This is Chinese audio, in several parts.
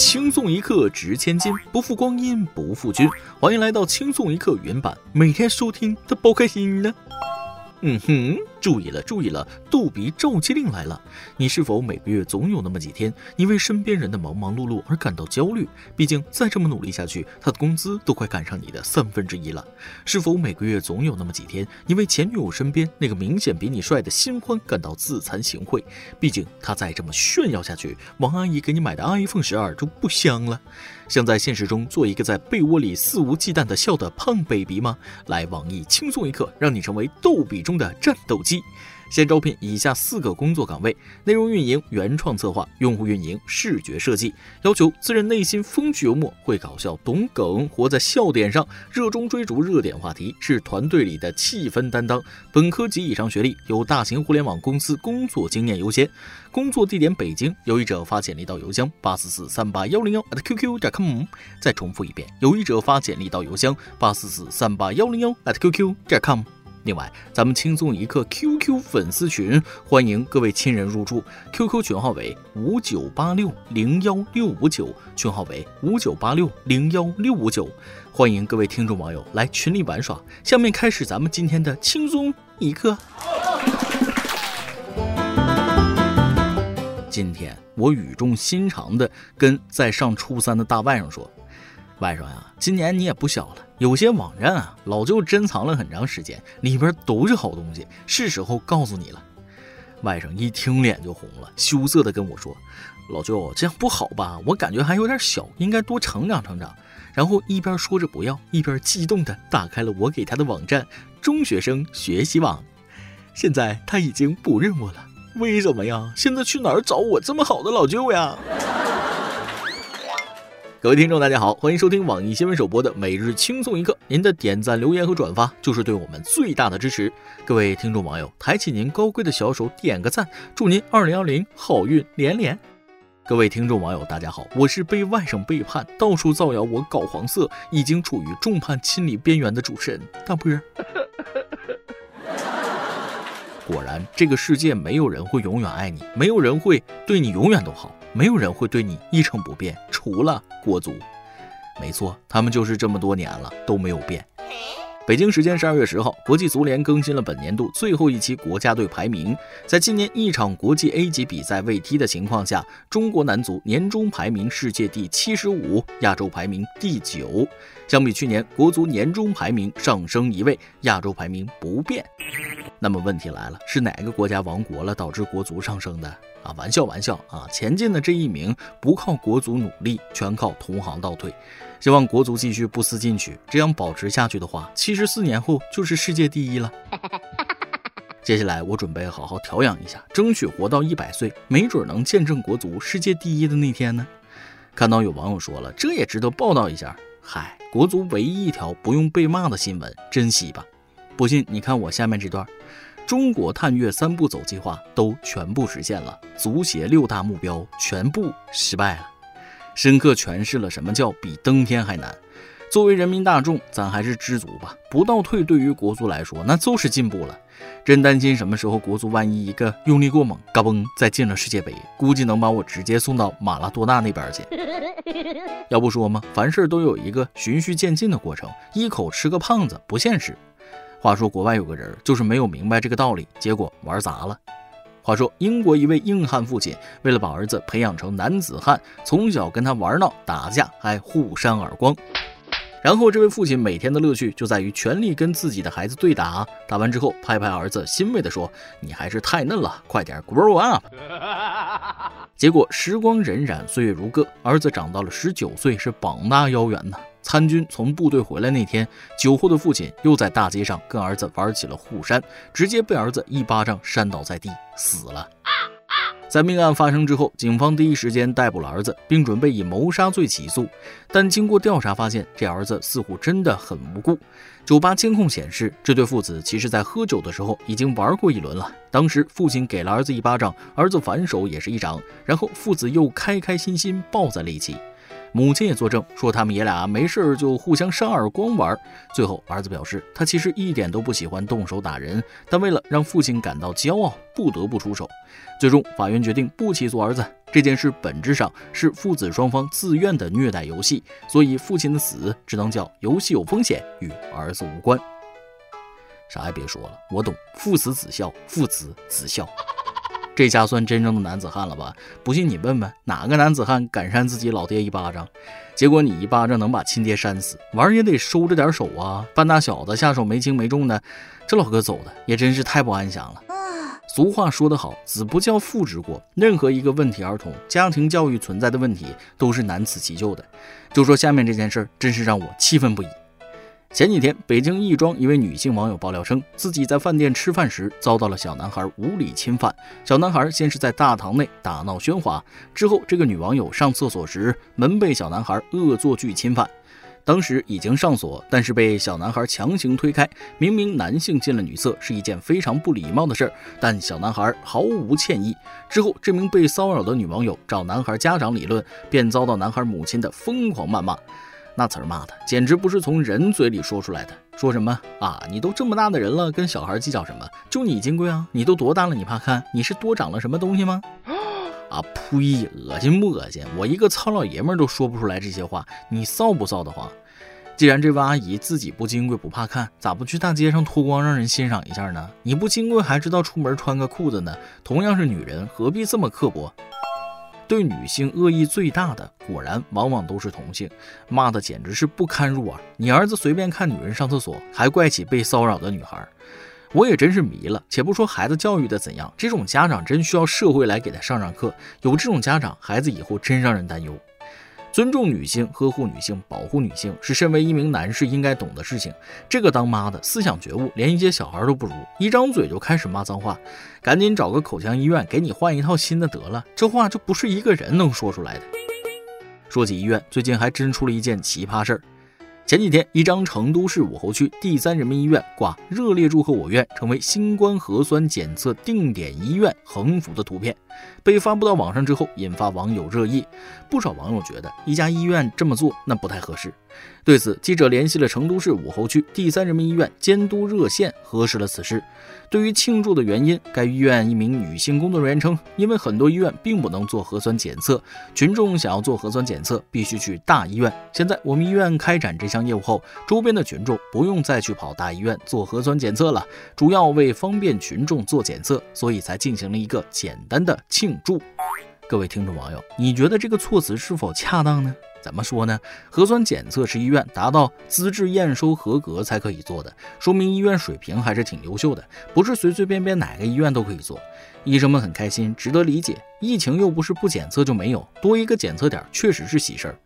轻松一刻值千金，不负光阴不负君。欢迎来到轻松一刻原版，每天收听都包开心呢。嗯哼，注意了，注意了，逗比召集令来了。你是否每个月总有那么几天，你为身边人的忙忙碌碌而感到焦虑？毕竟再这么努力下去，他的工资都快赶上你的三分之一了。是否每个月总有那么几天，你为前女友身边那个明显比你帅的新欢感到自惭形秽？毕竟他再这么炫耀下去，王阿姨给你买的 iPhone 十二就不香了。想在现实中做一个在被窝里肆无忌惮的笑的胖 baby 吗？来网易轻松一刻，让你成为逗比中的战斗机。现招聘以下四个工作岗位：内容运营、原创策划、用户运营、视觉设计。要求自认内心风趣幽默，会搞笑，懂梗，活在笑点上，热衷追逐热点话题，是团队里的气氛担当。本科及以上学历，有大型互联网公司工作经验优先。工作地点北京。有意者发简历到邮箱八四四三八幺零幺 at qq 点 com。再重复一遍，有意者发简历到邮箱八四四三八幺零幺 at qq 点 com。另外，咱们轻松一刻 QQ 粉丝群欢迎各位亲人入驻，QQ 群号为五九八六零幺六五九，群号为五九八六零幺六五九，欢迎各位听众网友来群里玩耍。下面开始咱们今天的轻松一刻。今天我语重心长的跟在上初三的大外甥说：“外甥呀，今年你也不小了。”有些网站啊，老舅珍藏了很长时间，里边都是好东西，是时候告诉你了。外甥一听脸就红了，羞涩的跟我说：“老舅，这样不好吧？我感觉还有点小，应该多成长成长。”然后一边说着不要，一边激动的打开了我给他的网站——中学生学习网。现在他已经不认我了，为什么呀？现在去哪儿找我这么好的老舅呀？各位听众，大家好，欢迎收听网易新闻首播的每日轻松一刻。您的点赞、留言和转发就是对我们最大的支持。各位听众网友，抬起您高贵的小手，点个赞，祝您二零二零好运连连。各位听众网友，大家好，我是被外甥背叛，到处造谣我搞黄色，已经处于众叛亲离边缘的主持人大波。果然，这个世界没有人会永远爱你，没有人会对你永远都好。没有人会对你一成不变，除了国足。没错，他们就是这么多年了都没有变。北京时间十二月十号，国际足联更新了本年度最后一期国家队排名。在今年一场国际 A 级比赛未踢的情况下，中国男足年终排名世界第七十五，亚洲排名第九。相比去年，国足年终排名上升一位，亚洲排名不变。那么问题来了，是哪个国家亡国了，导致国足上升的？啊，玩笑玩笑啊！前进的这一名不靠国足努力，全靠同行倒退。希望国足继续不思进取，这样保持下去的话，七十四年后就是世界第一了。接下来我准备好好调养一下，争取活到一百岁，没准能见证国足世界第一的那天呢。看到有网友说了，这也值得报道一下。嗨，国足唯一一条不用被骂的新闻，珍惜吧。不信你看我下面这段：中国探月三步走计划都全部实现了，足协六大目标全部失败了，深刻诠释了什么叫比登天还难。作为人民大众，咱还是知足吧。不倒退对于国足来说，那就是进步了。真担心什么时候国足万一一个用力过猛，嘎嘣再进了世界杯，估计能把我直接送到马拉多纳那边去。要不说吗？凡事都有一个循序渐进的过程，一口吃个胖子不现实。话说国外有个人就是没有明白这个道理，结果玩砸了。话说英国一位硬汉父亲为了把儿子培养成男子汉，从小跟他玩闹打架，还互扇耳光。然后这位父亲每天的乐趣就在于全力跟自己的孩子对打，打完之后拍拍儿子，欣慰地说：“你还是太嫩了，快点 grow up。”结果时光荏苒，岁月如歌，儿子长到了十九岁，是膀大腰圆呐。参军从部队回来那天，酒后的父亲又在大街上跟儿子玩起了互扇，直接被儿子一巴掌扇倒在地，死了。在命案发生之后，警方第一时间逮捕了儿子，并准备以谋杀罪起诉。但经过调查发现，这儿子似乎真的很无辜。酒吧监控显示，这对父子其实在喝酒的时候已经玩过一轮了。当时父亲给了儿子一巴掌，儿子反手也是一掌，然后父子又开开心心抱在了一起。母亲也作证说他们爷俩没事就互相扇耳光玩。最后，儿子表示他其实一点都不喜欢动手打人，但为了让父亲感到骄傲，不得不出手。最终，法院决定不起诉儿子。这件事本质上是父子双方自愿的虐待游戏，所以父亲的死只能叫游戏有风险，与儿子无关。啥也别说了，我懂，父死子孝，父慈子孝。这下算真正的男子汉了吧？不信你问问哪个男子汉敢扇自己老爹一巴掌？结果你一巴掌能把亲爹扇死，玩也得收着点手啊！半大小子下手没轻没重的，这老哥走的也真是太不安详了。俗话说得好，子不教父之过。任何一个问题儿童家庭教育存在的问题，都是难辞其咎的。就说下面这件事儿，真是让我气愤不已。前几天，北京亦庄一位女性网友爆料称，自己在饭店吃饭时遭到了小男孩无理侵犯。小男孩先是在大堂内打闹喧哗，之后这个女网友上厕所时门被小男孩恶作剧侵犯。当时已经上锁，但是被小男孩强行推开。明明男性进了女厕是一件非常不礼貌的事儿，但小男孩毫无歉意。之后，这名被骚扰的女网友找男孩家长理论，便遭到男孩母亲的疯狂谩骂。那词儿骂的简直不是从人嘴里说出来的，说什么啊？你都这么大的人了，跟小孩计较什么？就你金贵啊？你都多大了？你怕看？你是多长了什么东西吗？啊呸！恶心不恶心？我一个糙老爷们都说不出来这些话，你臊不臊得慌？既然这位阿姨自己不金贵不怕看，咋不去大街上脱光让人欣赏一下呢？你不金贵还知道出门穿个裤子呢？同样是女人，何必这么刻薄？对女性恶意最大的，果然往往都是同性，骂的简直是不堪入耳。你儿子随便看女人上厕所，还怪起被骚扰的女孩，我也真是迷了。且不说孩子教育的怎样，这种家长真需要社会来给他上上课。有这种家长，孩子以后真让人担忧。尊重女性、呵护女性、保护女性，是身为一名男士应该懂的事情。这个当妈的思想觉悟连一些小孩都不如，一张嘴就开始骂脏话，赶紧找个口腔医院给你换一套新的得了。这话就不是一个人能说出来的。说起医院，最近还真出了一件奇葩事儿。前几天，一张成都市武侯区第三人民医院挂“热烈祝贺我院成为新冠核酸检测定点医院”横幅的图片被发布到网上之后，引发网友热议。不少网友觉得，一家医院这么做那不太合适。对此，记者联系了成都市武侯区第三人民医院监督热线，核实了此事。对于庆祝的原因，该医院一名女性工作人员称，因为很多医院并不能做核酸检测，群众想要做核酸检测必须去大医院。现在我们医院开展这项业务后，周边的群众不用再去跑大医院做核酸检测了，主要为方便群众做检测，所以才进行了一个简单的庆祝。各位听众网友，你觉得这个措辞是否恰当呢？怎么说呢？核酸检测是医院达到资质验收合格才可以做的，说明医院水平还是挺优秀的，不是随随便便哪个医院都可以做。医生们很开心，值得理解。疫情又不是不检测就没有，多一个检测点确实是喜事儿。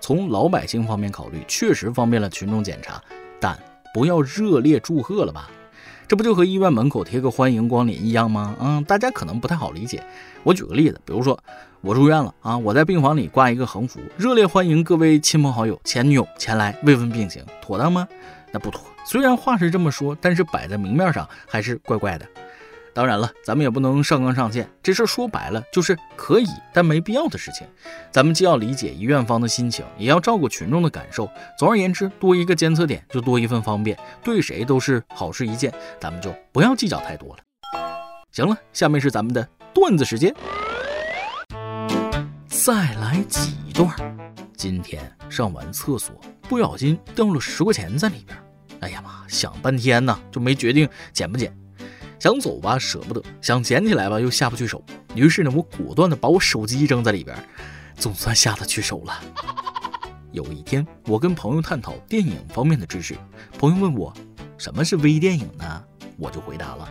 从老百姓方面考虑，确实方便了群众检查，但不要热烈祝贺了吧？这不就和医院门口贴个欢迎光临一样吗？嗯，大家可能不太好理解。我举个例子，比如说我住院了啊，我在病房里挂一个横幅，热烈欢迎各位亲朋好友、前女友前来慰问病情，妥当吗？那不妥。虽然话是这么说，但是摆在明面上还是怪怪的。当然了，咱们也不能上纲上线，这事说白了就是可以但没必要的事情。咱们既要理解医院方的心情，也要照顾群众的感受。总而言之，多一个监测点就多一份方便，对谁都是好事一件。咱们就不要计较太多了。行了，下面是咱们的段子时间，再来几段。今天上完厕所，不小心掉了十块钱在里边。哎呀妈，想半天呢，就没决定捡不捡。想走吧，舍不得；想捡起来吧，又下不去手。于是呢，我果断的把我手机扔在里边，总算下得去手了。有一天，我跟朋友探讨电影方面的知识，朋友问我什么是微电影呢？我就回答了：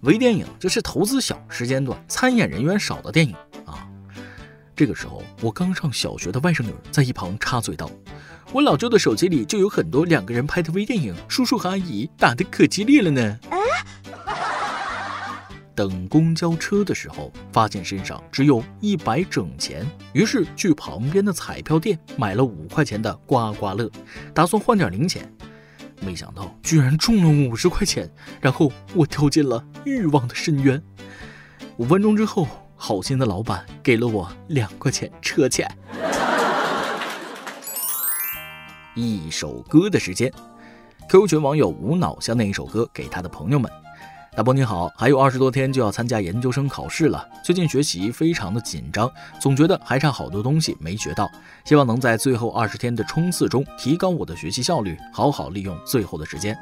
微电影就是投资小、时间短、参演人员少的电影啊。这个时候，我刚上小学的外甥女在一旁插嘴道：“我老舅的手机里就有很多两个人拍的微电影，叔叔和阿姨打得可激烈了呢。”等公交车的时候，发现身上只有一百整钱，于是去旁边的彩票店买了五块钱的刮刮乐，打算换点零钱。没想到居然中了五十块钱，然后我掉进了欲望的深渊。五分钟之后，好心的老板给了我两块钱车钱。一首歌的时间。QQ 群网友无脑想点一首歌给他的朋友们。大伯你好，还有二十多天就要参加研究生考试了，最近学习非常的紧张，总觉得还差好多东西没学到，希望能在最后二十天的冲刺中提高我的学习效率，好好利用最后的时间。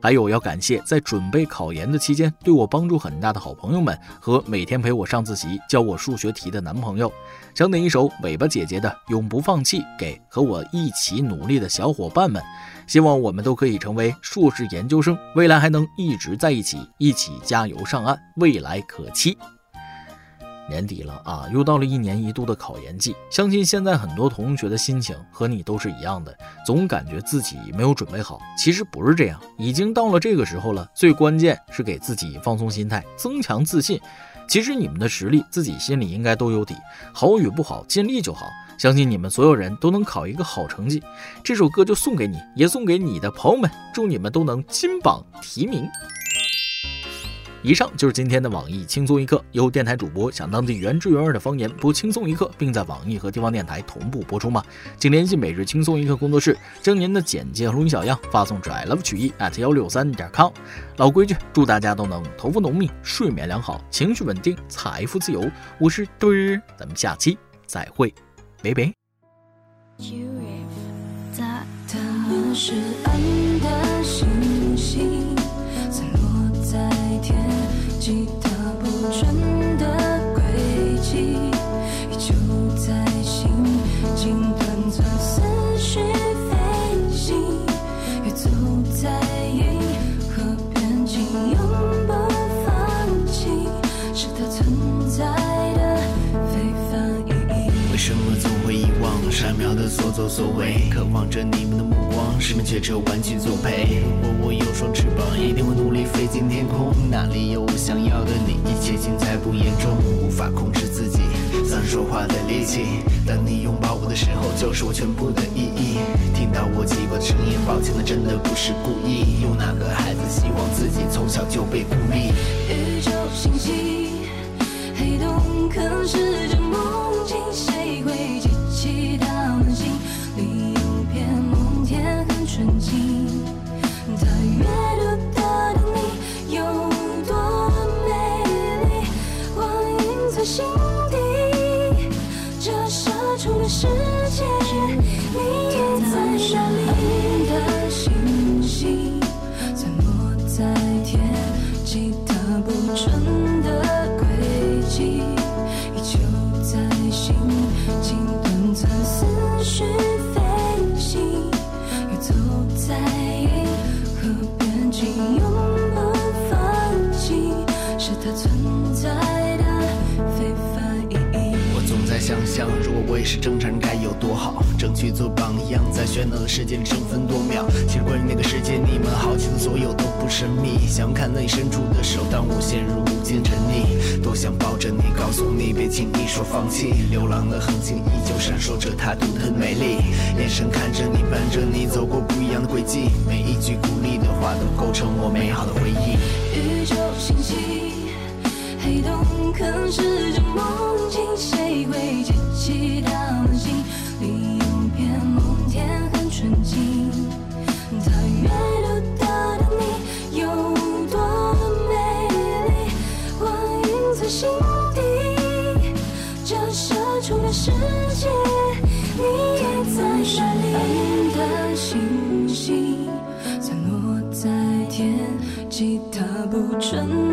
还有要感谢在准备考研的期间对我帮助很大的好朋友们和每天陪我上自习教我数学题的男朋友。想点一首尾巴姐姐的《永不放弃》给和我一起努力的小伙伴们，希望我们都可以成为硕士研究生，未来还能一直在一起，一起加油上岸，未来可期。年底了啊，又到了一年一度的考研季，相信现在很多同学的心情和你都是一样的，总感觉自己没有准备好。其实不是这样，已经到了这个时候了，最关键是给自己放松心态，增强自信。其实你们的实力自己心里应该都有底，好与不好尽力就好。相信你们所有人都能考一个好成绩。这首歌就送给你，也送给你的朋友们，祝你们都能金榜题名。以上就是今天的网易轻松一刻，由电台主播想当地原汁原味的方言播轻松一刻，并在网易和地方电台同步播出吗？请联系每日轻松一刻工作室，将您的简介和录音小样发送至 i love 曲艺 at 幺六三点 com。老规矩，祝大家都能头发浓密，睡眠良好，情绪稳定，财富自由。我是墩儿，咱们下期再会，拜拜。祈祷不准的轨迹，宇宙在心，紧跟着思绪飞行，宇宙在银河边境永不放弃，是他存在的非凡意义。为什么总会遗忘，闪苗的所作所为，渴望着你们的目光。失眠却只有玩具作陪。如果我有双翅膀，一定会努力飞进天空。哪里有我想要的你？一切尽在不言中，无法控制自己，想说话的力气。当你拥抱我的时候，就是我全部的意义。听到我奇怪的声音，抱歉，那真的不是故意。有哪个孩子希望自己从小就被孤立？宇宙星系，黑洞可是是它存在的非凡意义。我总在想象，如果我也是正常人该有多好，争取做榜样，在喧闹的世界里争分夺秒。其实关于那个世界，你们好奇的所有都不神秘。想看那你伸出的手，当我陷入无尽沉溺，多想抱着你，告诉你别轻易说放弃。流浪的恒星依旧闪烁着它独特的美丽，眼神看着你，伴着你走过不一样的轨迹。每一句鼓励的话都构成我美好的回忆。宇宙星系，黑可是这梦境，谁会记起到尽？里？有片梦天很纯净，它越大的你有多美丽？我影从心底折射出的世界，你在哪里？闪烁的星星，散落在天际，它不纯净。